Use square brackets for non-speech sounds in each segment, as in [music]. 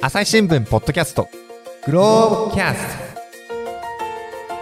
朝日新聞ポッドキャスト。グローブキャスト。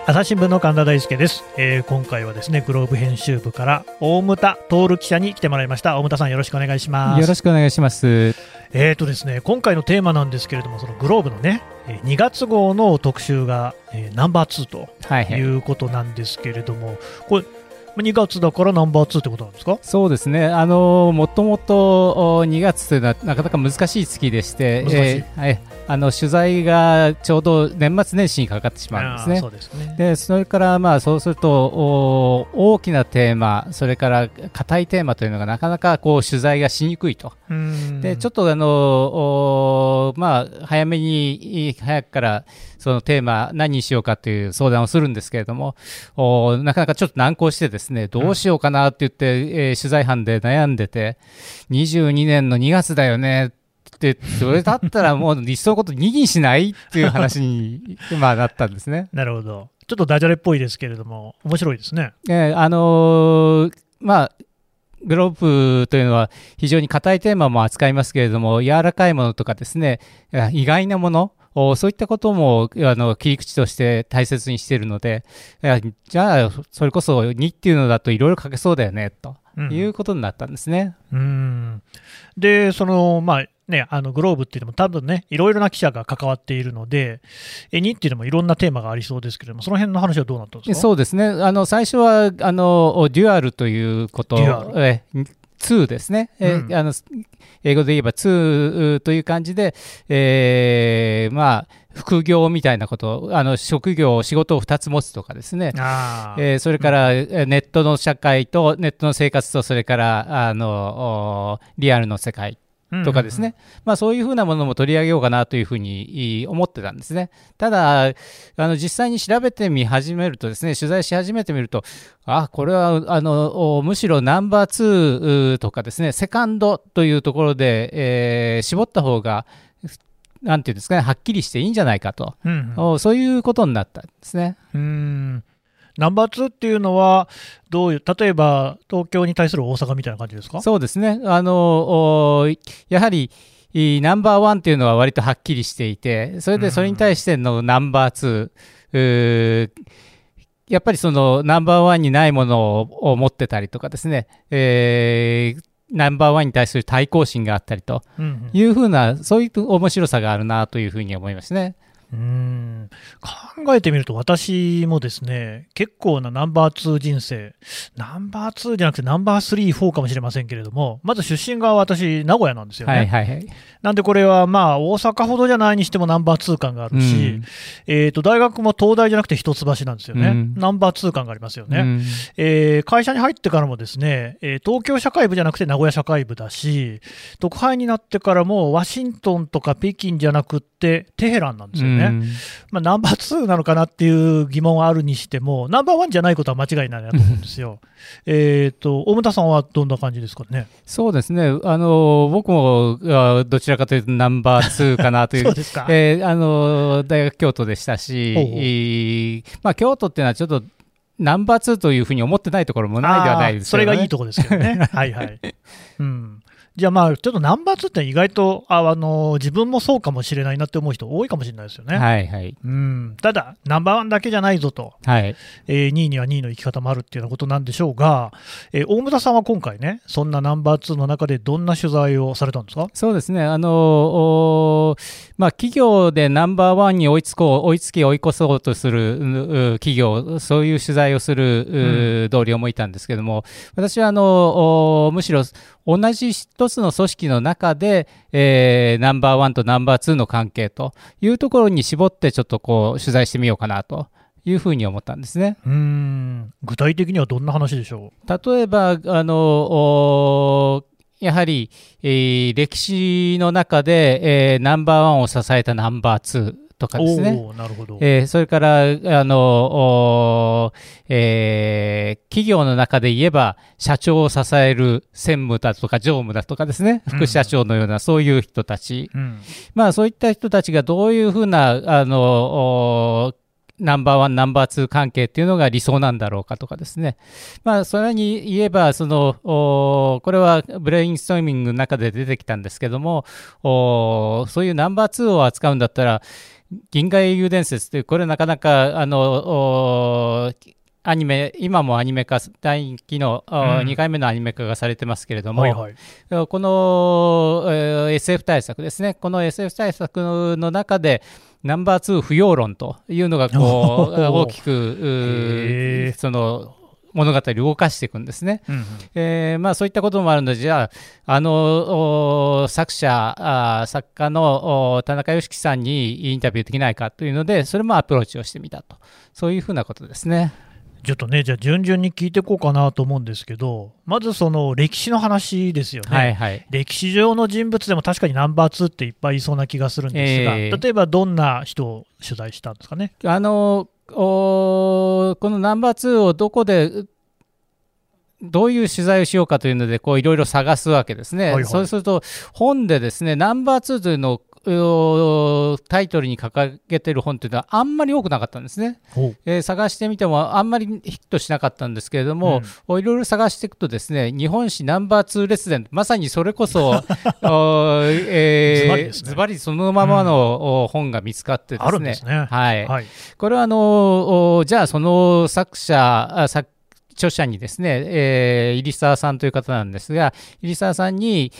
朝日新聞の神田大輔です、えー今回はですねグローブ編集部から大牟田徹記者に来てもらいました。大牟田さんよろしくお願いします。よろしくお願いします。えーとですね今回のテーマなんですけれどもそのグローブのねえー2月号の特集が、えーナンバー2とはいはい。い。うことなんですけれども、これまあ2月だからナンバー2ってことなんですか？そうですね。あのもともとお2月というのはなかなか難しい月でして、えーはい。あの取材がちょうど年末年始にかかってしまうんですねそ。うですねでそれからまあそうするとお大きなテーマ、それから硬いテーマというのがなかなかこう取材がしにくいと。うんでちょっとあのおまあ早めに早くからそのテーマ何にしようかという相談をするんですけれどもおなかなかちょっと難航してですねどうしようかなって言って、えー取材班で悩んでて22年の2月だよねってそれだったらもういっそのこと2にしないっていう話にまあなったんですね。[laughs] なるほど。ちょっとダジャレっぽいですけれども面白いですね。えーあのーまあグローブというのは非常に硬いテーマも扱いますけれども柔らかいものとかですね意外なものおそういったこともあの切り口として大切にしているのでじゃあそれこそ2っていうのだといろいろ書けそうだよねとうん。いうことになったんですね。うん。で、その、まあね、あのグローブっていうのも多分ね、いろいろな記者が関わっているので、絵にっていうのもいろんなテーマがありそうですけれども、その辺の話はどうなったんですか？そうですね。あの最初はあのデュアルということデュアル。え2ですね、えうん。あの英語で言えば2という感じで、えーまあ、副業みたいなことあの職業仕事を2つ持つとかですね。えーそれから、えーネットの社会とネットの生活とそれからあのおリアルの世界とかですね、。まあ、そういうふうなものも取り上げようかなというふうにい思ってたんですね。ただ、あの実際に調べてみ始めるとですね、取材し始めてみると、あ、これはあのおむしろナンバー2とかですね、セカンドというところで、えー絞った方が、なんていうんですかね、はっきりしていいんじゃないかと、うんうんおそういうことになったんですね。うんナンバー2っていうのは、どういう、例えば東京に対する大阪みたいな感じですか？そうですね。あのおやはりいナンバーワンっていうのは割とはっきりしていて、それでそれに対してのナンバーツー、やっぱりそのナンバーワンにないものをを持ってたりとかですね、えーナンバーワンに対する対抗心があったりというふうな、そういう面白さがあるなというふうに思いますね。うん。考えてみると私もですね結構なナンバー2人生ナンバー2じゃなくてナンバー3、4かもしれませんけれどもまず出身が私名古屋なんですよね、はいはいはい。なんでこれはまあ大阪ほどじゃないにしてもナンバー2感があるし、うん。えー、と大学も東大じゃなくて一橋なんですよね、うん。ナンバー2感がありますよね、うん。えー会社に入ってからもですね、えー東京社会部じゃなくて名古屋社会部だし特派員になってからもワシントンとか北京じゃなくってテヘランなんですよね、うんまあ、ナンバー2なのかなっていう疑問はあるにしても、ナンバーワンじゃないことは間違いないなと思うんですよ。[laughs] えっと、大牟田さんはどんな感じですかね？そうですね。あの僕もあどちらかというとナンバー2かなという [laughs] そうですか。えーあの大学京都でしたし、まあ、京都っていうのはちょっとナンバー2というふうに思ってないところもないではないですあーそれがいいととこですけどね。[laughs] はいはい。うん。じゃあまあ、ちょっとナンバー2って意外と、あ、あの自分もそうかもしれないなって思う人多いかもしれないですよね。はいはいうん。ただ、ナンバーワンだけじゃないぞと。はいえー2位には2位の生き方もあるっていうようなことなんでしょうが、えー大牟田さんは今回ね、そんなナンバー2の中でどんな取材をされたんですか？そうですねあのおまあ、企業でナンバーワンに追いつこう追いつき追い越そうとする企業そういう取材をする、う同僚もいたんですけども私はあのおむしろ同じ一つの組織の中で、えーナンバーワンとナンバーツーの関係というところに絞ってちょっとこう取材してみようかなというふうに思ったんですね。うーん。具体的にはどんな話でしょ例えばあのおやはり、えー歴史の中で、えーナンバーワンを支えたナンバーツーとかうですね。なるほど。えーそれからあのおえー企業の中で言えば社長を支える専務だとか常務だとかですねうん副社長のようなそういう人たち、うん。まあ、そういった人たちがどういうふうなあのおナンバーワン、ナンバーツー関係っていうのが理想なんだろうかとかですね、まあ、それに言えばその、これはブレインストーミングの中で出てきたんですけども、そういうナンバーツーを扱うんだったら、銀河英雄伝説という、これなかなかあのアニメ、今もアニメ化、第2期の、うん、2回目のアニメ化がされてますけれども、はいはい、この、えー、SF 対策ですね、この SF 対策の中で、ナンバー2不要論というのがこう [laughs] 大きくその物語を動かしていくんですね。うんうん、えー、まあ、そういったこともあるので、じゃあ、あの作者あ、作家の田中良樹さんにインタビューできないかというので、それもアプローチをしてみたと、そういうふうなことですね。ちょっとね、じゃあ順々に聞いていこうかなと思うんですけど、まずその歴史の話ですよね、はいはい、歴史上の人物でも確かにナンバー2っていっぱいいそうな気がするんですが、えー、例えばどんな人を取材したんですかね？あのこのナンバー2をどこでどういう取材をしようかというので、いろいろ探すわけですね、はいはい、そうすると、本でですねナンバー2というのをタイトルに掲げてる本というのはあんまり多くなかったんですね、えー、探してみてもあんまりヒットしなかったんですけれども、いろいろ探していくとですね日本史ナンバー2列伝まさにそれこそ [laughs] えー、ズバリ、ね、そのままの、本が見つかってですね、ね、はい、はい、これはあのじゃあその作者作著者にですね、えー、入澤さんという方なんですが、入澤さんに、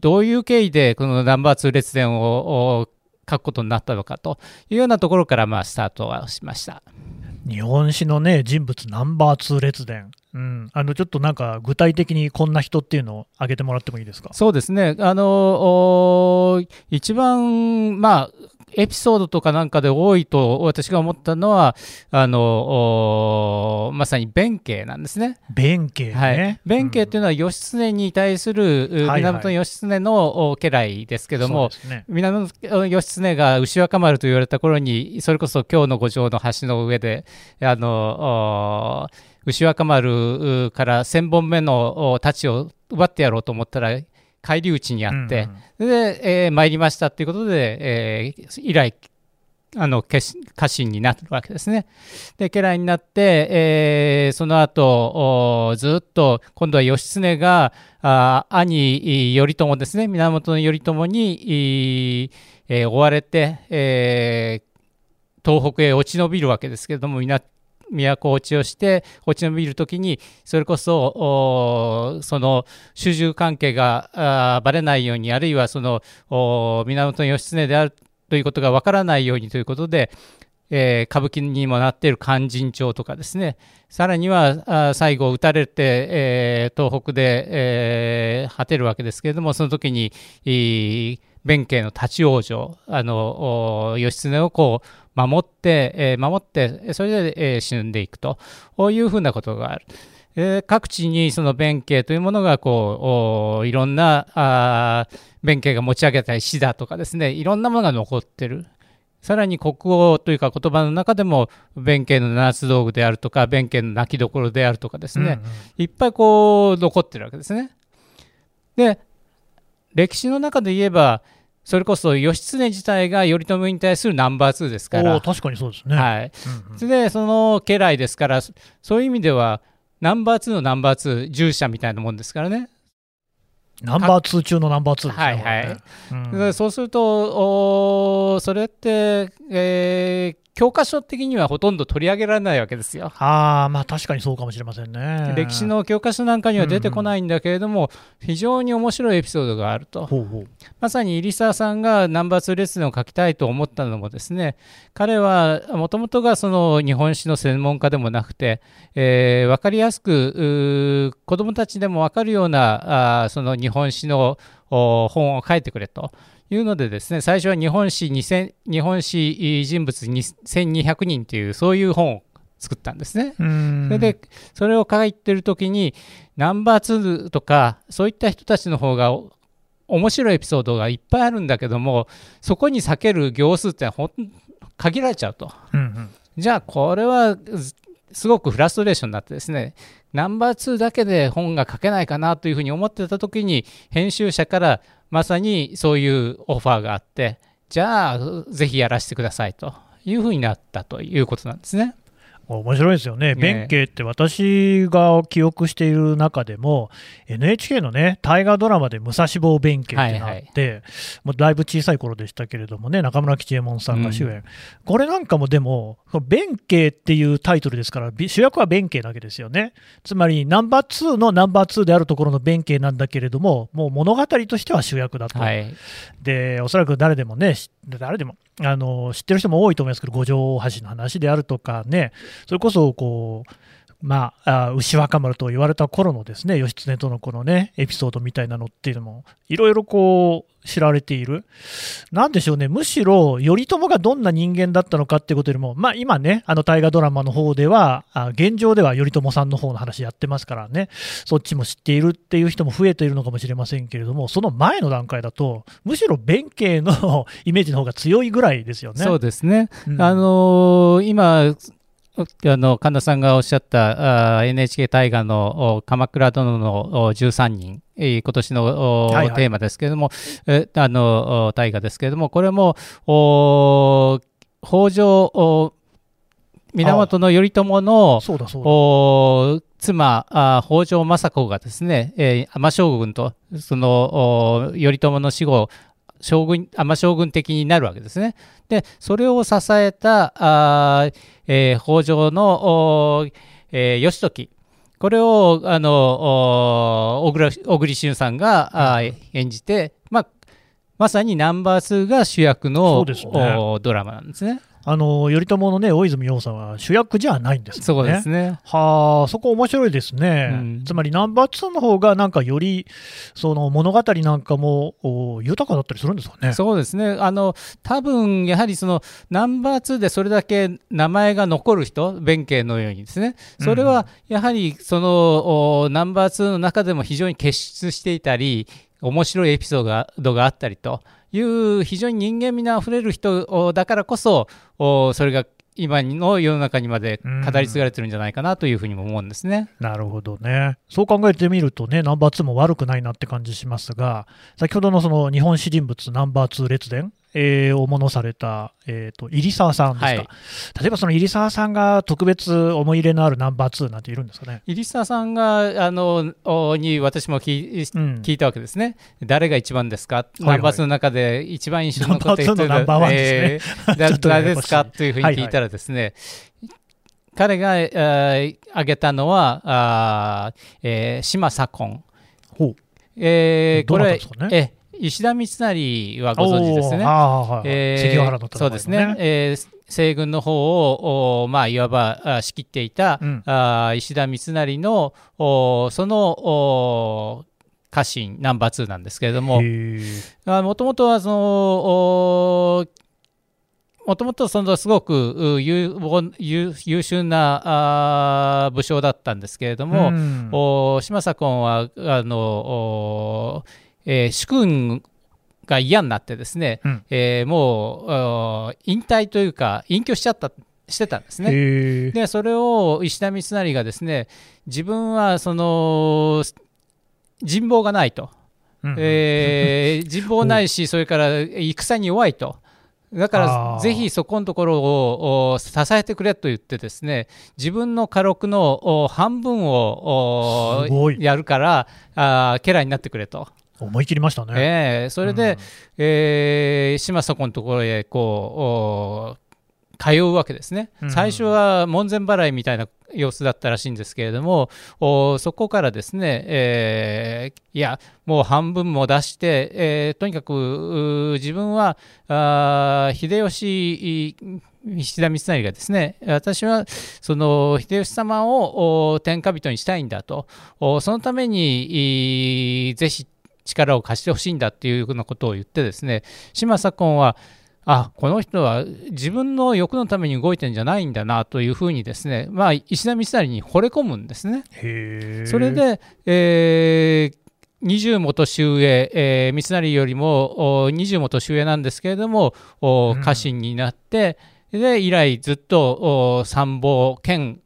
どういう経緯でこのナンバー2列伝を書くことになったのかというようなところから、まあ、スタートはしました。日本史のね、人物ナンバー2列伝。うん、あのちょっとなんか具体的にこんな人っていうのを挙げてもらってもいいですか？そうですね、あの一番、まあ、エピソードとかなんかで多いと私が思ったのはあのまさに弁慶なんですね。弁慶、ね、はい、弁慶というのは義経に対する、源義経の家来ですけども、ね、源義経が牛若丸と言われた頃にそれこそ今日の五条の橋の上であの牛若丸から1000本目の太刀を奪ってやろうと思ったら返り討ちにあって、うんうん、で、えー、参りましたということで、えー、以来、あの家臣になるわけですね。で家来になって、えー、その後ずっと今度は義経があ兄頼朝ですね源頼朝に、えー、追われて、えー、東北へ落ち延びるわけですけれども都落ちをして落ち延びるときにそれこそその主従関係がばれないようにあるいはその源義経であるということがわからないようにということで、えー、歌舞伎にもなっている勧進帳とかですねさらには最後撃たれて、えー、東北で、えー、果てるわけですけれどもその時に弁慶の立ち往生あの義経をこう守って、えー、守って、それで、えー、死んでいくと。いうふうなことがある。えー、各地にその弁慶というものがこういろんなあ弁慶が持ち上げた石だとかですね。いろんなものが残ってる。さらに国語というか言葉の中でも弁慶の七つ道具であるとか弁慶の泣きどころであるとかですね、うんうん、いっぱいこう残ってるわけですね。で歴史の中で言えばそれこそ義経自体が頼朝に対するナンバー2ですから。確かにそうですね、はい。うんうん、でその家来ですからそういう意味ではナンバー2のナンバー2従者みたいなもんですからね。ナンバー2中のナンバー2ですね。はいはい。うん、そうすると、おそれって、えー、教科書的にはほとんど取り上げられないわけですよ。ああ、まあ確かにそうかもしれませんね。歴史の教科書なんかには出てこないんだけれども、うん、非常に面白いエピソードがあると。ほうほうまさに入澤さんがナンバー2レッスンを書きたいと思ったのもですね、彼はもともとがその日本史の専門家でもなくて、えー、分かりやすく子どもたちでも分かるようなあその日本史の本を書いてくれと。いうのでですね最初は日本史2000日本史人物2200人というそういう本を作ったんですね。それでそれを書いてる時にナンバー2とかそういった人たちの方が面白いエピソードがいっぱいあるんだけどもそこに避ける行数ってほん限られちゃうと。うんうん、じゃあこれはすごくフラストレーションになってですねナンバー2だけで本が書けないかなというふうに思ってた時に編集者からまさにそういうオファーがあってじゃあぜひやらせてくださいというふうになったということなんですね。面白いですよね、弁慶って私が記憶している中でも、NHK のね、大河ドラマで武蔵坊弁慶ってなって、はいはい、もうだいぶ小さい頃でしたけれどもね、中村吉右衛門さんが主演、うん、これなんかもでも、弁慶っていうタイトルですから、主役は弁慶なわけですよね、つまりナンバー2のナンバー2であるところの弁慶なんだけれども、もう物語としては主役だと、はい、でおそらく誰でもね、誰でもあの知ってる人も多いと思いますけど、五条大橋の話であるとかね、それこそこう、まあ、牛若丸と言われた頃のですね義経とのこのねエピソードみたいなのっていうのもいろいろこう知られている、なんでしょうね、むしろ頼朝がどんな人間だったのかっていうことよりも、まあ、今ね、あの大河ドラマの方では、あ現状では頼朝さんの方の話やってますからね、そっちも知っているっていう人も増えているのかもしれませんけれども、その前の段階だと、むしろ弁慶の [laughs] イメージの方が強いぐらいですよね。そうですね、うん、あのー、今あの神田さんがおっしゃったあ NHK 大河の「鎌倉殿の13人」今年の、はいはい、テーマですけれども、えあの大河ですけれども、これも北条源頼朝の妻あ、北条政子がですね、えー、尼将軍とその頼朝の死後、将軍尼将軍的になるわけですね。でそれを支えたあ、えー、北条の、えー、義時これをあの小栗小栗旬さんが、うん、演じて、まあ、まさにナンバー2が主役の、ね、ドラマなんですね。あの頼朝のね大泉洋さんは主役じゃないんですね。そうですね。はあ、そこ面白いですね。うん、つまりナンバー2の方がなんかよりその物語なんかも豊かだったりするんですかね。そうですね。あの多分やはりそのナンバー2でそれだけ名前が残る人、弁慶のようにですね。それはやはりその、うん、ナンバー2の中でも非常に傑出していたり、面白いエピソードがあったりと。いう非常に人間味のあふれる人だからこそそれが今の世の中にまで語り継がれてるんじゃないかなというふうにも思うんですね。なるほどね。そう考えてみるとね、ナンバー2も悪くないなって感じしますが、先ほどのその日本史人物ナンバー2列伝、えー、をものされた、えーと、入澤さんですか、はい、例えばその入澤さんが特別思い入れのあるナンバー2なんているんですかね？入澤さんがあのに私も聞,、うん、聞いたわけですね、誰が一番ですか、はいはい、ナンバー2の中で一番印象に残っている。ナンバーですね、えー、[laughs] 誰ですか？というふうに聞いたらですね、はいはい彼が、えー、挙げたのは、あえー、島左近。ほう。えー、これ、ね、え石田三成はご存知ですね。関ヶ原のそうですね、えー、西軍の方を、まあ、いわば仕切っていた、うん、あ石田三成のおその家臣ナンバー2なんですけれどももともとはそのもともとそのすごく優秀な武将だったんですけれども、うん、お島左近はあのえー、主君が嫌になってですね、うん、えー、もう引退というか隠居しちゃったしてたんですね。でそれを石田三成がですね自分はその人望がないと、うん、えー、人望ないし [laughs] それから戦に弱いと。だからぜひそこのところを支えてくれと言ってですね自分の家禄の半分をやるからあ家来になってくれと思い切りましたね。えー、それで、うん、えー、島佐子のところへこう通うわけですね、うん、最初は門前払いみたいな様子だったらしいんですけれども、おそこからですね、えー、いや、もう半分も出して、えー、とにかく自分はあ秀吉石田三成がですね私はその秀吉様を天下人にしたいんだと。そのためにぜひ力を貸してほしいんだっていうようなことを言ってですね島左近はあこの人は自分の欲のために動いてるんじゃないんだなというふうにですね、まあ、石田三成に惚れ込むんですね。それで、えー20も年上、えー、三成よりも20も年上なんですけれども、家臣になって、うん、で以来ずっと参謀兼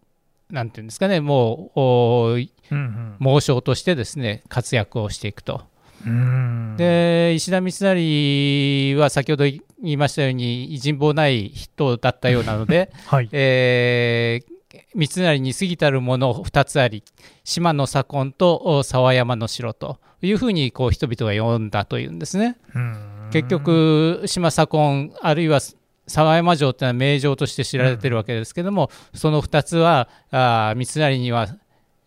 なんていうんですかねもう、うんうん、猛将としてですね活躍をしていくと。うんで石田三成は先ほど言いましたように人望ない人だったようなので、[laughs] はい。えー三成に過ぎたるもの2つあり島の左近とお沢山の城というふうにこう人々が呼んだというんですね。うん結、局島左近あるいは沢山城というのは名城として知られてるわけですけども、その2つはあー三成には、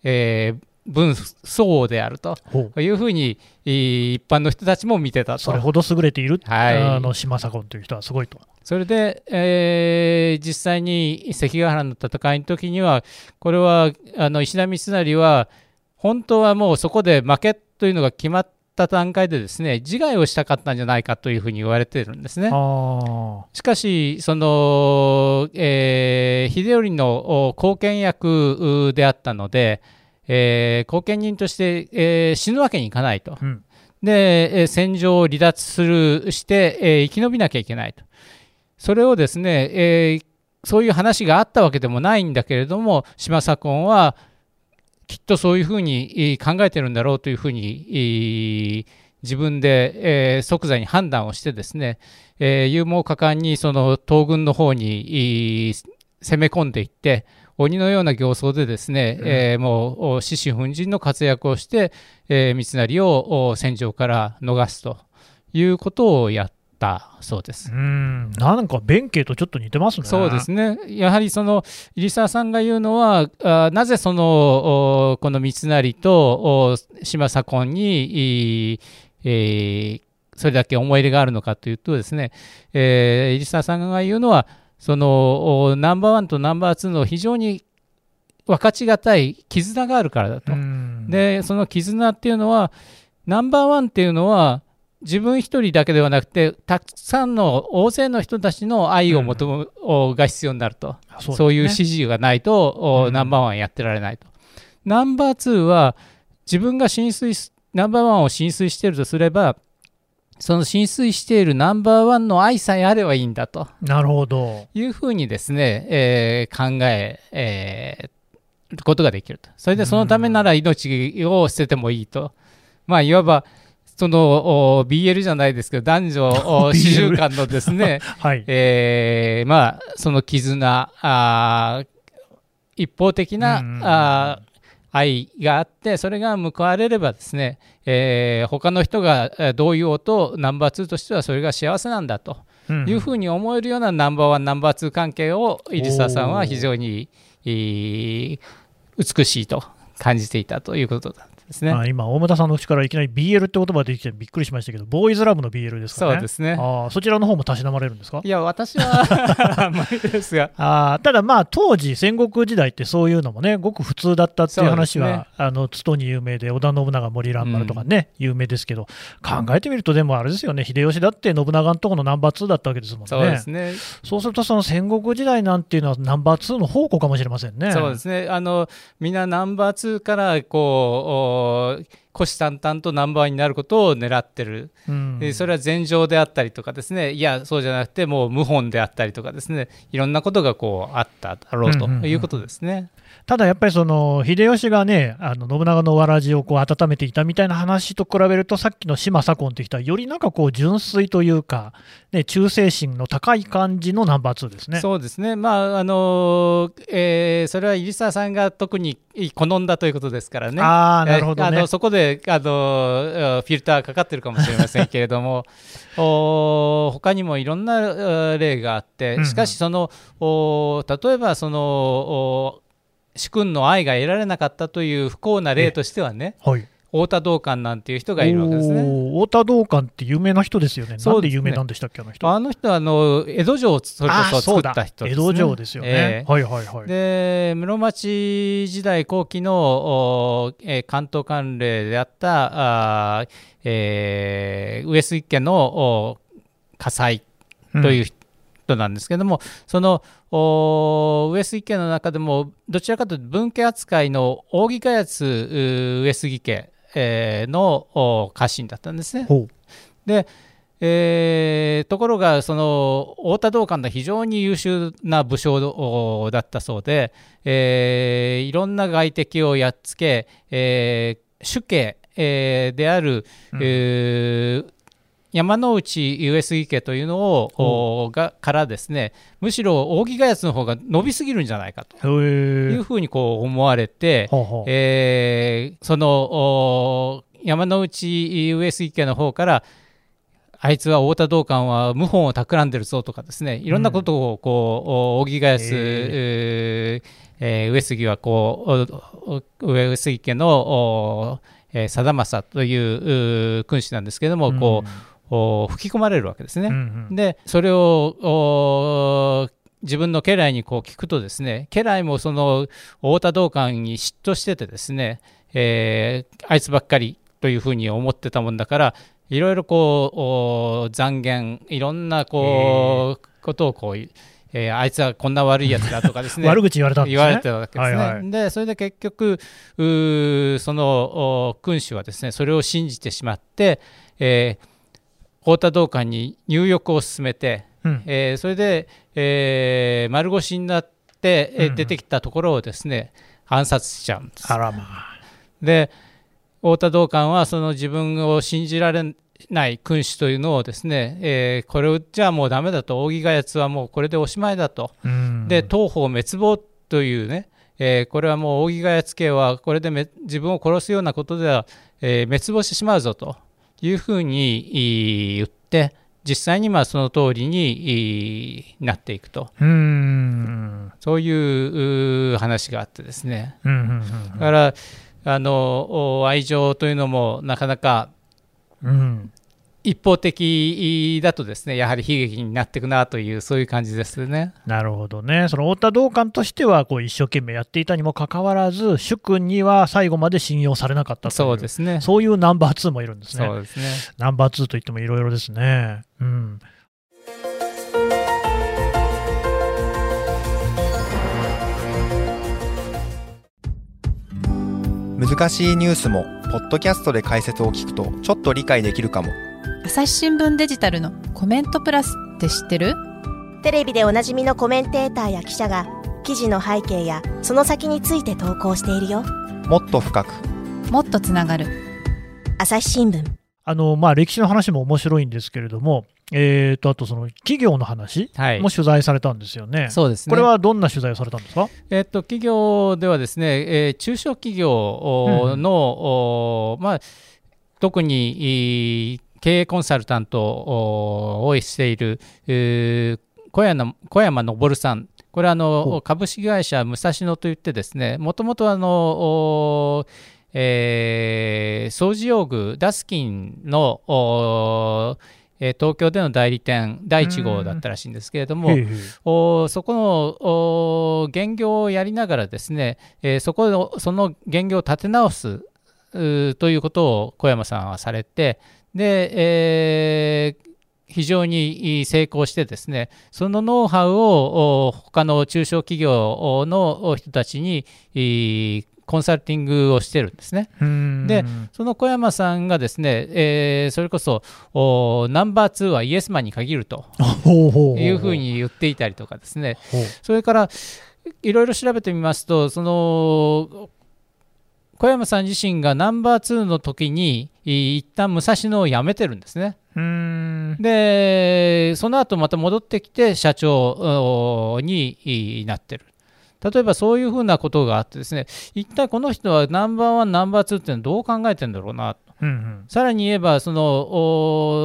えー分相応であるというふうに一般の人たちも見てたとそれほど優れている、はいあの島左近という人はすごいと。それで、えー実際に関ヶ原の戦いの時にはこれはあの石田三成は本当はもうそこで負けというのが決まった段階でですね自害をしたかったんじゃないかというふうに言われているんですね。あしかし、その、えー秀頼のお後見役うであったので、えー後見人として、えー死ぬわけにいかないとあ、。うん。で、えー戦場を離脱するして、えー生き延びなきゃいけないと。それをですね、えーそういう話があったわけでもないんだけれども、島左近はきっとそういうふうにえー考えてるんだろうというふうにえー自分で、えー即座に判断をしてですね、えー勇猛果敢にその東軍の方にえー攻め込んでいって、鬼のような形相でですね、うんえーもうお獅子奮迅の活躍をして、えー三成をお戦場から逃すということをやったそうです。うん、なんか弁慶とちょっと似てますね。そうですねやはりその入澤さんが言うのはあなぜそのおこの三成とお島左近に、いえーそれだけ思い入れがあるのかというとですね、えー入澤さんが言うのはそのおナンバーワンとナンバーツーの非常に分かちがたい絆があるからだと。うん、でその絆っていうのはナンバーワンっていうのは自分一人だけではなくてたくさんの大勢の人たちの愛を求む、おが必要になると。そうそういう指示がないと、おうん。ナンバーワンやってられないと。ナンバーツーは自分が浸水しナンバーワンを浸水しているとすればその浸水しているナンバーワンの愛さえあればいいんだとなるほど。いうふうにですね、えー考ええーることができると。それでそのためなら命を捨ててもいいと。まあいわばそのお BL じゃないですけど男女 [laughs] お BL 私習間のですね、[laughs] はい。えーまあその絆あー一方的な、うんあー愛があってそれが報われればですね、えー他の人がえーどう言おうとナンバー2としてはそれが幸せなんだとうんいうふうに思えるようなナンバーワンナンバー2関係を入澤さんは非常に、えー美しいと感じていたということなんですね。あ今、大牟田さんの口からいきなり BL って言葉が出てきてびっくりしましたけど、ボーイズラブの BL ですかね。そうですね。あーそちらの方もたしなまれるんですか？いや私は [laughs] あんまりですがあーただまあ当時戦国時代ってそういうのもねごく普通だったっていう話は、ねあの津に有名で織田信長森蘭丸とかね、有名ですけど考えてみるとでもあれですよね秀吉だって信長のとこのナンバー2だったわけですもんねそうですね。そうするとその戦国時代なんていうのはナンバー2の宝庫かもしれませんねそうですね。あのみんなナンバー2からこう og 虎視眈々とナンバーワンになることを狙ってる。うんでそれは前情であったりとかですね。いやそうじゃなくてもう謀反であったりとかですね。いろんなことがこうあっただろうとうんうんうんいうことですね。ただやっぱりその秀吉がねあの信長のわらじをこう温めていたみたいな話と比べるとさっきの島左近って人はよりなんかこう純粋というか、ね、忠誠心の高い感じのナンバー2ですね。そうですね、まああのえーそれは入澤さんが特に好んだということですからね。ああなるほどねえーあの。そこであのフィルターかかってるかもしれませんけれども [laughs] お他にもいろんなえー例があってしかしそのお例えばそのお主君の愛が得られなかったという不幸な例としてはねはい、太田道館なんていう人がいるわけですね。太田道館って有名な人ですよね。なんで有名なんでしたっけ、あの人。あの人はあの江戸城をそれこあそ作った人です、江戸城ですよね。えーはいはいはい。で室町時代後期の、おえー関東管領であったあー、えー上杉家のお火災という人なんですけども、そのお上杉家の中でもどちらかというと分家扱いの扇開発う上杉家、えーのお家臣だったんですね。で、えーところがその太田道館が非常に優秀な武将だったそうで、えーいろんな外敵をやっつけ、えー主家、ええーである、うんえー山之内上杉家というのを、がからですねむしろ扇ヶ谷の方が伸びすぎるんじゃないかと。いうふうにこう思われて、えーそのお山之内上杉家の方からあいつは太田道館は謀反を企んでるぞとかですねいろんなことをこうお扇ヶ谷、えーえー上杉はこう上杉家のおえー貞政というう君主なんですけれども、こうお吹き込まれるわけですね。うんうんでそれをお自分の家来にこう聞くとですね家来もその太田道館に嫉妬しててですね、えーあいつばっかりというふうに思ってたもんだからいろいろこうお残言いろんなこうことをこう、えーあいつはこんな悪いやつだとかですね [laughs] 悪口言われたんですね言われてたわけですね。はいはいでそれで結局そのお君主はですねそれを信じてしまって、えー太田道館に入浴を進めて、うん。えーそれで、えー丸腰になって、えーうん。出てきたところをですね暗殺しちゃうんです。まあ。で太田道館はその自分を信じられない君主というのをですね、えーこれをじゃあもうダメだと扇ヶ谷はもうこれでおしまいだと。うん。で東方滅亡というね、えーこれはもう扇ヶ谷家はこれでめ自分を殺すようなことでは、えー滅亡してしまうぞというふうにい言って実際にまあその通りにいなっていくと。うーん。そういうう話があってですね。うんうんうん。だからあのお愛情というのもなかなかうん一方的だとですねやはり悲劇になっていくなというそういう感じですね。なるほどね、その太田道館としてはこう一生懸命やっていたにもかかわらず、主君には最後まで信用されなかったそうですね。そういうナンバー2もいるんですね。そうですね。ナンバー2といってもいろいろですね。うん難しいニュースもポッドキャストで解説を聞くとちょっと理解できるかも朝日新聞デジタルのコメントプラスって知ってる？テレビでおなじみのコメンテーターや記者が記事の背景やその先について投稿しているよ。もっと深く。もっとつながる。朝日新聞。あのまあ、歴史の話も面白いんですけれども、えー、とあとその企業の話はい。も取材されたんですよね。そうですね。これはどんな取材をされたんですか、えっと、企業ではですね、えー中小企業おの、おまあ、特にいー経営コンサルタントおをしている、えー小山小山昇さん、これはあの株式会社武蔵野といってですね、もともとあの、おえー掃除用具ダスキンの東京での代理店第1号だったらしいんですけれども、おそこのお現業をやりながらですね、えーそこのその現業を立て直すということを小山さんはされてで、えー非常に成功してですねそのノウハウをお他の中小企業の人たちにコンサルティングをしてるんですね。でその小山さんがですね、えーそれこそおナンバー2はイエスマンに限るというふうに言っていたりとかですね、それからいろいろ調べてみますと、その小山さん自身がナンバー2の時にい一旦武蔵野を辞めてるんですね。で、その後また戻ってきて社長おにいなってる。例えばそういうふうなことがあってですね、一体この人はナンバーワン、ナンバーツーっていうのはどう考えてんだろうなうんうんさらに言えば、その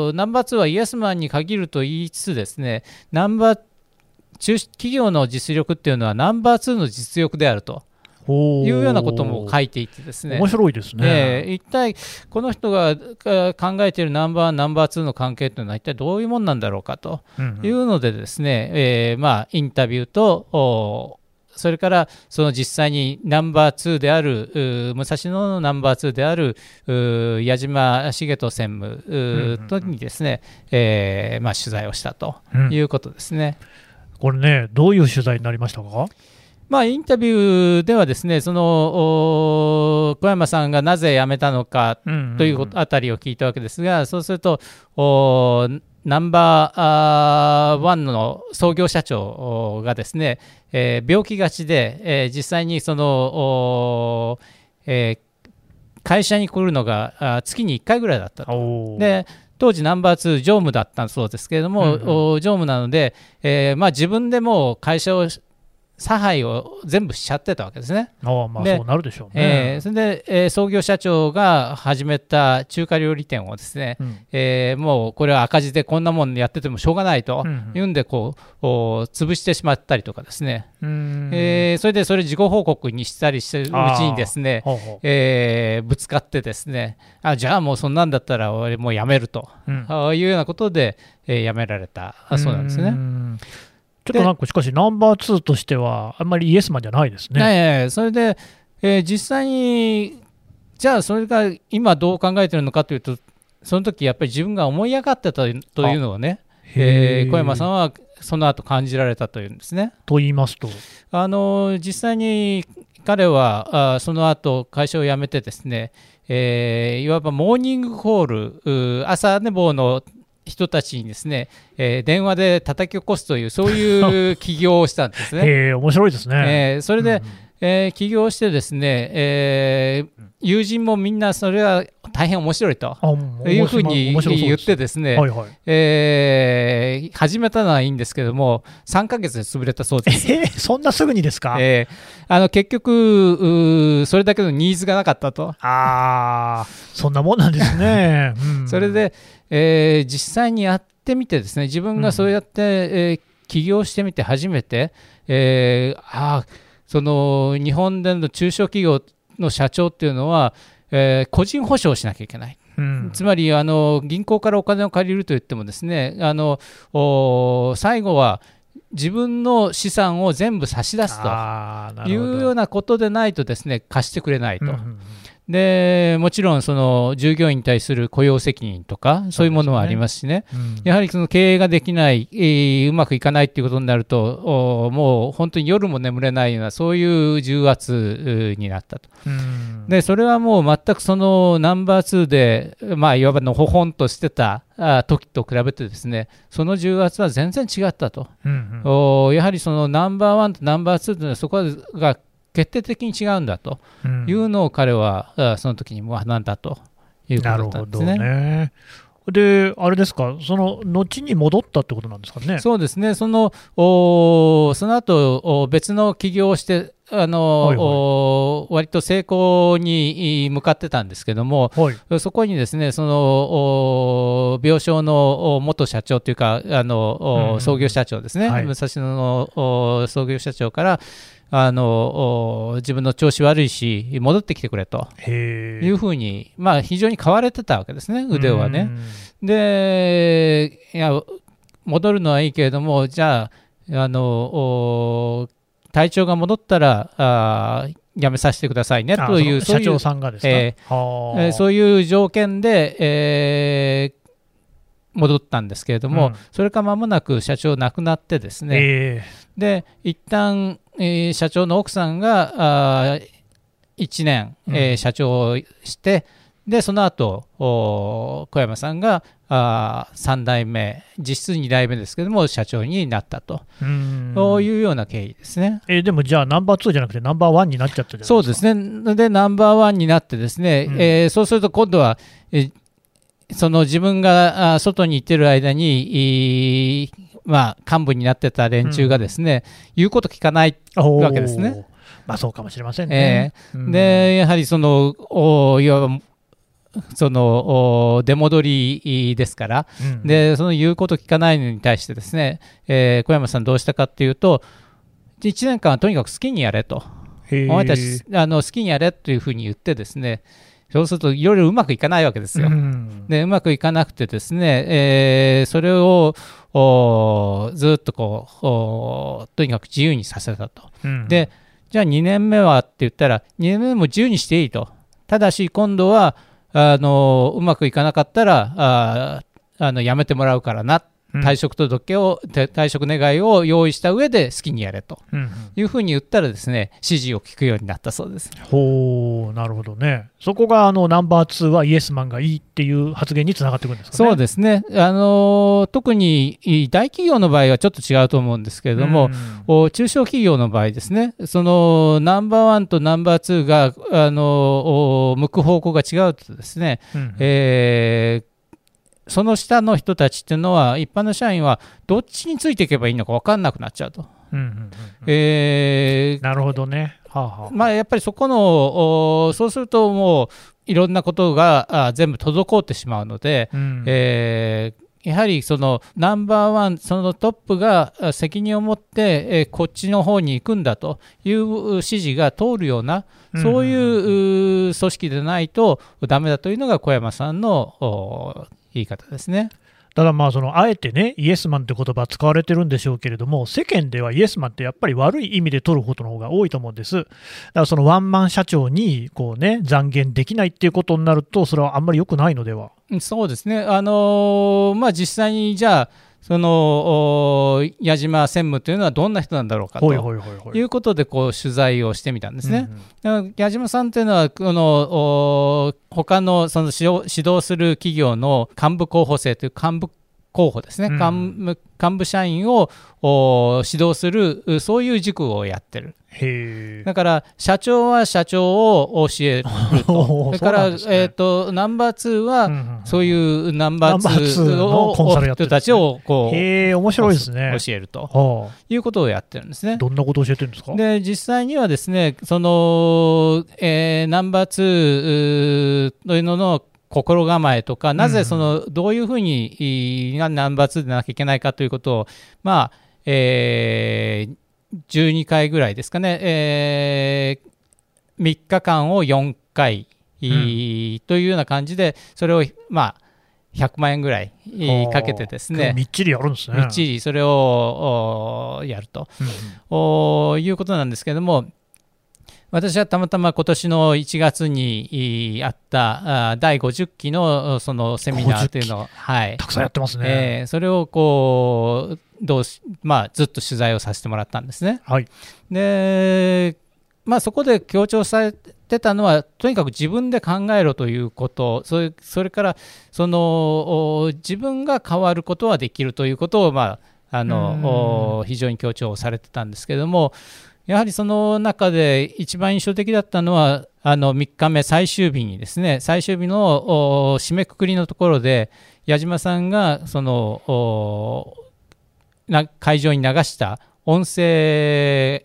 おナンバー2はイエスマンに限ると言いつつですね、ナンバー中企業の実力っていうのはナンバー2の実力であるとほいうようなことも書いていてですね面。白いですね。ええ一体この人がか考えているナンバーワン、ナンバー2の関係というのは一体どういうもんなんだろうかとうんうんいうのでですね、えーまあ、インタビューとおそれからその実際にナンバー2であるうー武蔵野のナンバー2であるうー矢島茂人専務うーうんうんとにですね、えーまあ、取材をしたとうんいうことですね。これね、どういう取材になりましたか？まあ、インタビューではですねそのお小山さんがなぜ辞めたのかというあたりを聞いたわけですが、そうすると、おナンバーワンの創業社長がですね、えー病気がちで、えー実際にその、おえー会社に来るのがあ月に1回ぐらいだったと。で当時ナンバー2常務だったそうですけれども、うんうん。お常務なので、えーまあ、自分でもう会社を差配を全部しちゃってたわけですね。ああまあでそうなるでしょうね。えーそれで、えー創業社長が始めた中華料理店をですね、うん。えーもうこれは赤字でこんなもんやっててもしょうがないとうんうん。いうんでこうお潰してしまったりとかですね、うん。えーそれでそれ自己報告にしたりしてるうちにですね、ほうほう。えーぶつかってですねあじゃあもうそんなんだったら俺もうやめると、うん。ああいうようなことで、えー辞められた。あそうなんですね。んちょっとなんかしかしナンバー2としてはあんまりイエスマンじゃないですね。ねえそれで、えー実際にじゃあそれが今どう考えてるのかというとその時やっぱり自分が思い上がってたというのをね、えー小山さんんはその後感じられたというんですね。と言いますと、あの実際に彼はあその後会社を辞めてですね、えーいわばモーニングコール朝寝坊の人たちにですね、えー電話で叩き起こすというそういう起業をしたんですね。[laughs] へえ面白いですね。えーそれで、うんえー起業してですね、えー友人もみんなそれは大変面白いというふうに言ってですね、はいはい。えー始めたのはいいんですけども3ヶ月で潰れたそうです。えーそんなすぐにですか、えーあの結局それだけのニーズがなかったと、ああ、そんなもんなんですね。[laughs] うんそれ、で、えー実際にやってみてですね自分がそうやって、えー起業してみて初めて、えーあーその日本での中小企業の社長っていうのは、えー個人保証しなきゃいけない。うん。つまりあの銀行からお金を借りるといってもですねあのお最後は自分の資産を全部差し出すというようなことでないとですね貸してくれないと、うんうんでもちろんその従業員に対する雇用責任とかそういうものはありますしね。うん。やはりその経営ができない、えーうまくいかないっていうことになるとおもう本当に夜も眠れないようなそういう重圧うになったと。うん。でそれはもう全くそのナンバー2で、まあ、いわばのほほんとしてたあ時と比べてですねその重圧は全然違ったと、うんうん。おやはりそのナンバーワンとナンバー2というのはそこが決定的に違うんだとうんいうのを彼は、あその時に学んだということだなるほどったんですね。ね。で、あれですか、その後に戻ったってことなんですかね？そうですね、そのおその後お別の起業をして、あのはいはいお割と成功に向かってたんですけども、はい。そこにですね、そのお病床のお元社長というか、あのおうん創業社長ですね、はい武蔵野のお創業社長から、あのお自分の調子悪いし、戻ってきてくれと。いうふうに、まあ、非常に買われてたわけですね、腕はね。うん。で、いや、戻るのはいいけれども、じゃあ、あのお体調が戻ったら、あー辞めさせてくださいねあという、社長さんがですか？えーそういう条件で、えー戻ったんですけれども、うんそれから間もなく社長亡くなってですね、えで一旦、えー社長の奥さんがあ1年、えーうん社長をしてでその後お小山さんがあ3代目実質2代目ですけども社長になったと、えうんそういうような経緯ですね。えーでもじゃあナンバー2じゃなくてナンバー1になっちゃったじゃないですか。そうですね。で、ナンバーワンになってですね、うんえーそうすると今度は、えーその自分があ外に行ってる間に、いまあ、幹部になってた連中がですね、言うこと聞かない。わけですね。まあそうかもしれませんね。うんで、やはりその、おいわば、そのお出戻りですから、うんで、その言うこと聞かないのに対してですね、えー小山さんどうしたかっていうと、1年間はとにかく好きにやれと。お前たちあの好きにやれというふうに言ってですねそうするといろいろうまくいかないわけですよ。うんでうまくいかなくてですね、えーそれをおずっとこうおとにかく自由にさせたと。うんでじゃあ2年目はって言ったら2年目も自由にしていいと。ただし今度はあのうまくいかなかったらああのやめてもらうからな退職届を、退職願を用意した上で好きにやれと。いうふうに言ったらですね指示を聞くようになったそうです。ほう、なるほどね。そこがあのナンバー2はイエスマンがいいっていう発言につながってくるんですかね。そうですね、あのー特に大企業の場合はちょっと違うと思うんですけれども、うん。お中小企業の場合ですね、そのナンバーワンとナンバーツーが、あのお向く方向が違うとですね、うんうん。えーその下の人たちっていうのは、一般の社員はどっちについていけばいいのか分かんなくなっちゃうと。なるほどね。はあはあまあ、やっぱりそこの、おそうするともう、いろんなことがあ全部滞ってしまうので、うんえーやはりそのナンバーワン、そのトップがあ責任を持って、えーこっちの方に行くんだという指示が通るような、そういうう組織でないとダメだというのが小山さんのお言い方ですね。ただまあそのあえてねイエスマンって言葉使われてるんでしょうけれども世間ではイエスマンってやっぱり悪い意味で取ることの方が多いと思うんです。だからそのワンマン社長にこうね残言できないっていうことになるとそれはあんまり良くないのでは？うんそうですね、あのーまあ、実際にじゃあ、そのお矢島専務というのはどんな人なんだろうかとほいうことでこう取材をしてみたんですね。うんうん矢島さんというのは、このお他のその指導する企業の幹部候補生という幹部候補ですね、うん。幹部幹部社員をお指導する、うそういう塾をやってる。だから社長は社長を教えると、[laughs] それから、ね。えー、とナンバー2は、そうういうナンバーナンバーツー2のコンサルやをね。人たちをこうへえ面白いですね。教えると。はいうことをやってるんですね。あ。どんなことを教えてるんですか？で実際にはですねその、えーナンバー2というのの心構えとか、なぜそのどういうふうにナンバー2でなきゃいけないかということを、まあえー12回ぐらいですかね、え3日間を4回、いというような感じで、それを、まあ、100万円ぐらいえーかけてですね、みっちりやるんですね。みっちりそれをおやると。うんいうことなんですけれども、私はたまたま今年の1月にいあったあ第50期のそのセミナーというのを、はい。たくさんやってますね、えーそれをこうどうし、まあ、ずっと取材をさせてもらったんですね。はい。で、まあ、そこで強調されてたのは、とにかく自分で考えろということ、それそれからそのお自分が変わることはできるということを、まあ、あのお非常に強調されてたんですけれども、やはりその中で一番印象的だったのは、あの3日目、最終日にですね、最終日のお締めくくりのところで、矢島さんがその会場に流した音声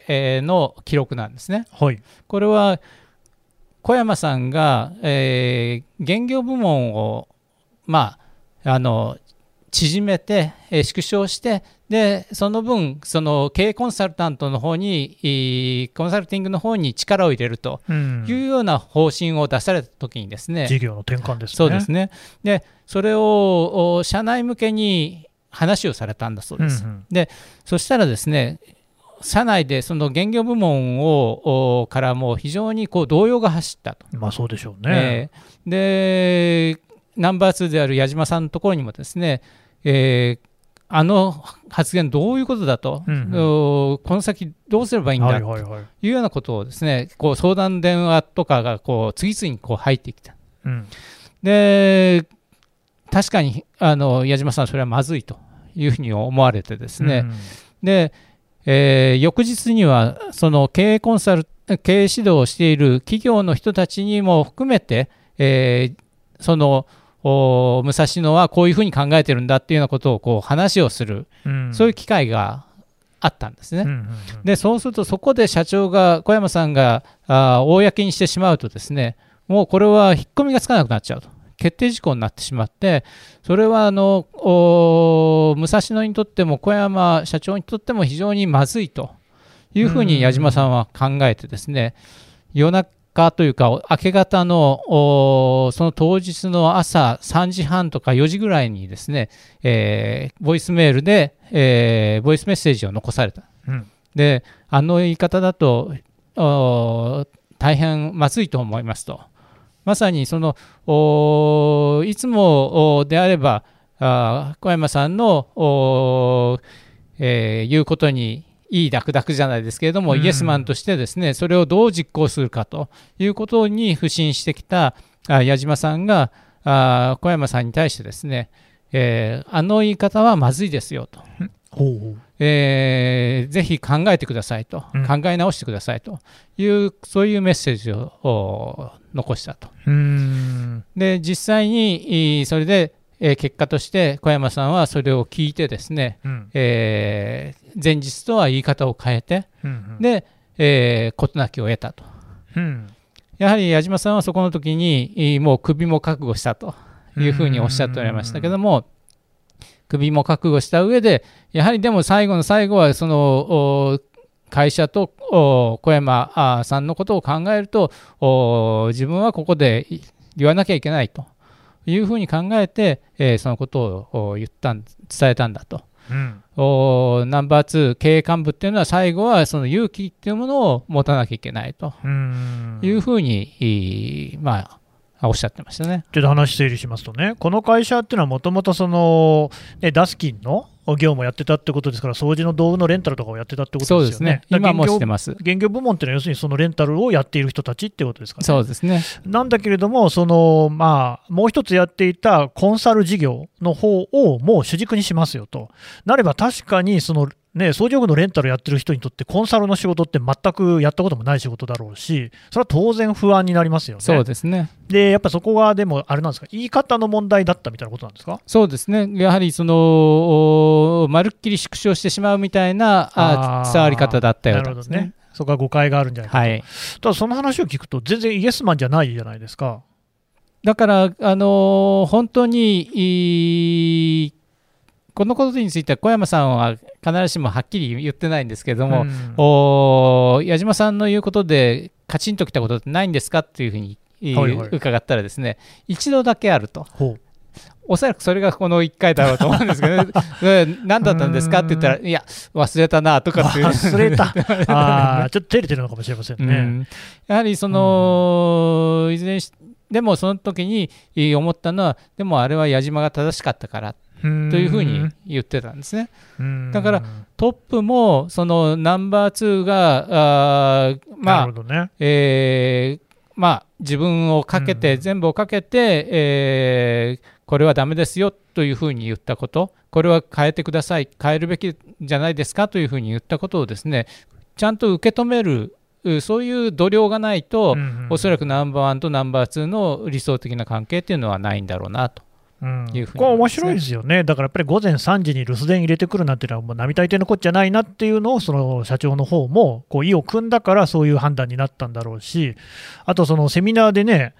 えーの記録なんですね。はいこれは小山さんが、えー現業部門を、まあ、あの縮めて、えー縮小してでその分その経営コンサルタントの方にえーコンサルティングの方に力を入れるとうん。いうような方針を出された時にですね、事業の転換ですね。そうですね。でそれをお社内向けに話をされたんだそうです。うんそしたらですね、社内でその現業部門をおからも非常にこう動揺が走ったと。うんまあそうでしょうね、えー。で、ナンバー2である矢島さんのところにもですね、えーあの発言どういうことだと、うんうん。おこの先どうすればいいんだとはいうようなことをですね、こう相談電話とかがこう次々にこう入ってきた。うん。で、確かにあの矢島さん、それはまずいというふうに思われてですね、うんで、えー翌日にはその経営コンサル経営指導をしている企業の人たちにも含めて、えーそのお武蔵野はこういうふうに考えてるんだっていうようなことをこう話をする、うん。そういう機会があったんですね。うんうんうん。でそうするとそこで社長が小山さんがあー公にしてしまうとですねもうこれは引っ込みがつかなくなっちゃうと。決定事項になってしまってそれはあのお武蔵野にとっても小山社長にとっても非常にまずいというふうに矢島さんは考えてですね夜中というか明け方のおその当日の朝3時半とか4時ぐらいにですね、えーボイスメールで、えーボイスメッセージを残された。うんであの言い方だとお大変まずいと思いますとまさにそのおいつもおであればあ小山さんのお、えー言うことにいいダクダクじゃないですけれども、うん。イエスマンとしてですねそれをどう実行するかということに不信してきたあ矢島さんがあ小山さんに対してですね、えーあの言い方はまずいですよと、えーぜひ考えてくださいと、うん。考え直してくださいと。いうそういうメッセージをお残したと。で実際にいそれで、えー結果として小山さんはそれを聞いてですね、うん。えー前日とは言い方を変えてうんで、えー事なきを得たと。うん。やはり矢島さんはそこの時にいもう首も覚悟したというふうにおっしゃっておられましたけども首も覚悟した上でやはりでも最後の最後はそのお会社とお小山あさんのことを考えるとお自分はここでい言わなきゃいけないというふうに考えて、えーそのことをお言ったん伝えたんだと。うんおナンバー2経営幹部っていうのは最後はその勇気っていうものを持たなきゃいけないとうんいうふうに、まあ、おっしゃってましたね。ちょっと話整理しますとね、この会社っていうのはもともとその、ね、ダスキンの業務をやってたってことですから、掃除の道具のレンタルとかをやってたってことですよねね。。今もしてます。現業部門っていうのは、要するにそのレンタルをやっている人たちってことですかね。そうですね。なんだけれども、そのまあ、もう一つやっていたコンサル事業の方をもう主軸にしますよと、なれば確かにその、ね、掃除用具のレンタルやってる人にとって、コンサルの仕事って全くやったこともない仕事だろうし、それは当然不安になりますよね。そうですね。で、やっぱそこがでも、あれなんですか、言い方の問題だったみたいなことなんですか？そうですね。やはりその、おまるっきり縮小してしまうみたいなあ伝わり方だったようですね。そこは誤解があるんじゃないかと。はい。ただ、その話を聞くと、全然イエスマンじゃないじゃないですか。だから、あの本当にいいこのことについては小山さんは必ずしもはっきり言ってないんですけれども、うん。お矢島さんの言うことでカチンときたことってないんですかっていうふうに、いはいはい。伺ったらですね一度だけあると。おそらくそれがこの1回だろうと思うんですけど、ね、[laughs] うん何だったんですか？って言ったらいや忘れたなとかっていう。忘れた。[laughs] ああ、ちょっと照れてるのかもしれませんね。うん。やはりその、いずれにしでもその時にえー思ったのはでもあれは矢島が正しかったからというふうに言ってたんですね。うんだからトップもそのナンバー2があーまあね。えーまあ、自分をかけて、うん全部をかけて、えーこれはダメですよというふうに言ったこと、これは変えてください、変えるべきじゃないですかというふうに言ったことをですね、ちゃんと受け止める、うそういう度量がないと、おそらくナンバーワンとナンバーツーの理想的な関係っていうのはないんだろうなと。うん。いうふうにこれは面白いですよね、だからやっぱり午前3時に留守電入れてくるなんていうのは、もう並大抵のこっちゃないなっていうのを、その社長の方もこう意を組んだから、そういう判断になったんだろうし、あとそのセミナーでね、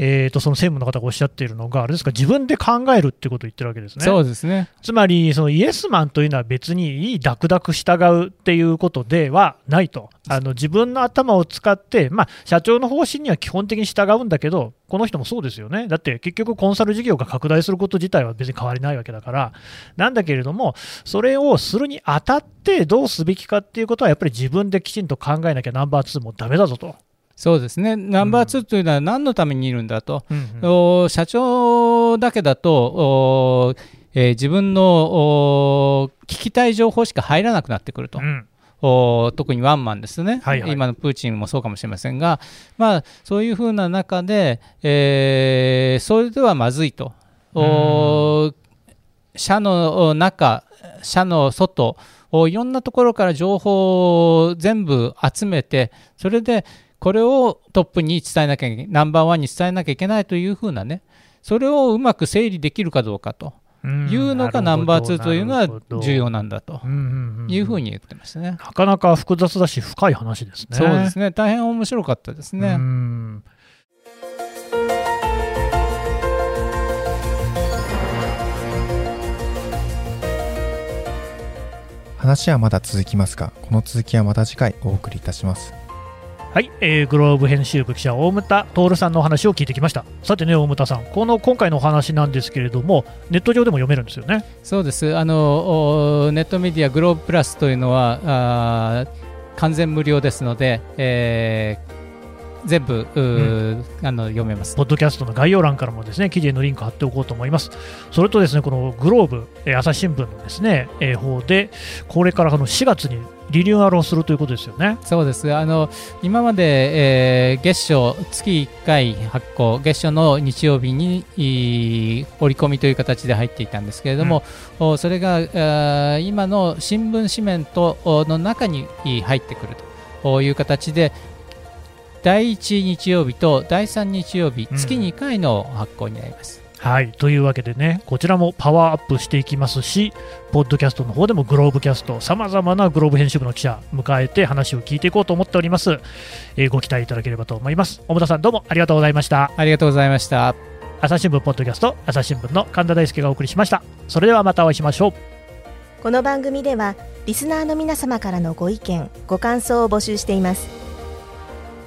えー、とその専務の方がおっしゃっているのが、あれですか、自分で考えるってことを言ってるわけですね。そうですね。つまり、そのイエスマンというのは別にいいダクダク従うっていうことではないと、あの自分の頭を使って、まあ、社長の方針には基本的に従うんだけど、この人もそうですよね、だって結局、コンサル事業が拡大すること自体は別に変わりないわけだから、なんだけれども、それをするにあたってどうすべきかっていうことは、やっぱり自分できちんと考えなきゃナンバー2もダメだぞと。そうですね。ナンバーツーというのは何のためにいるんだと。うんうん。お社長だけだと、おえー自分のお聞きたい情報しか入らなくなってくると。うん。お特にワンマンですね、はいはい。今のプーチンもそうかもしれませんが、まあ、そういうふうな中で、えーそれではまずいと、お社の中、社の外、おいろんなところから情報を全部集めて、それでこれをトップに伝えなきゃいけない、ナンバーワンに伝えなきゃいけないというふうなね、それをうまく整理できるかどうかとうんいうのがナンバー2というのは重要なんだというふうに言ってましたね。なかなか複雑だし、深い話ですね。そうですね、大変面白かったですね。うん話はまだ続きますが、この続きはまた次回お送りいたします。はい、えーグローブ編集部記者大牟田徹さんのお話を聞いてきました。さてね大牟田さんこの今回のお話なんですけれどもネット上でも読めるんですよね。そうです。あのネットメディアグローブプラスというのは完全無料ですので、えー全部、うん、あの読めます。ポッドキャストの概要欄からもですね記事へのリンク貼っておこうと思います。それとですねこのグローブ、えー朝日新聞のですね、えー方でこれからあの4月にリニューアルをするということですよね。そうですあの今まで、えー月初月1回発行月初の日曜日にい折り込みという形で入っていたんですけれども、おそれが今の新聞紙面とおの中にい入ってくるという形で第1日曜日と第3日曜日うん。月2回の発行になります。はい。というわけでねこちらもパワーアップしていきますしポッドキャストの方でもグローブキャストさまざまなグローブ編集部の記者迎えて話を聞いていこうと思っております、えーご期待いただければと思います。小田さんどうもありがとうございました。ありがとうございました。朝日新聞ポッドキャスト朝日新聞の神田大輔がお送りしました。それではまたお会いしましょう。この番組ではリスナーの皆様からのご意見ご感想を募集しています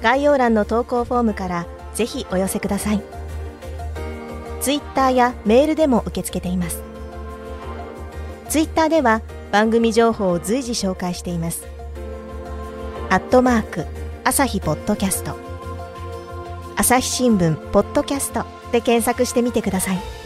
概要欄の投稿フォームからぜひお寄せください。ツイッターやメールでも受け付けています。ツイッターでは番組情報を随時紹介しています。アットマーク朝日ポッドキャスト。朝日新聞ポッドキャストで検索してみてください。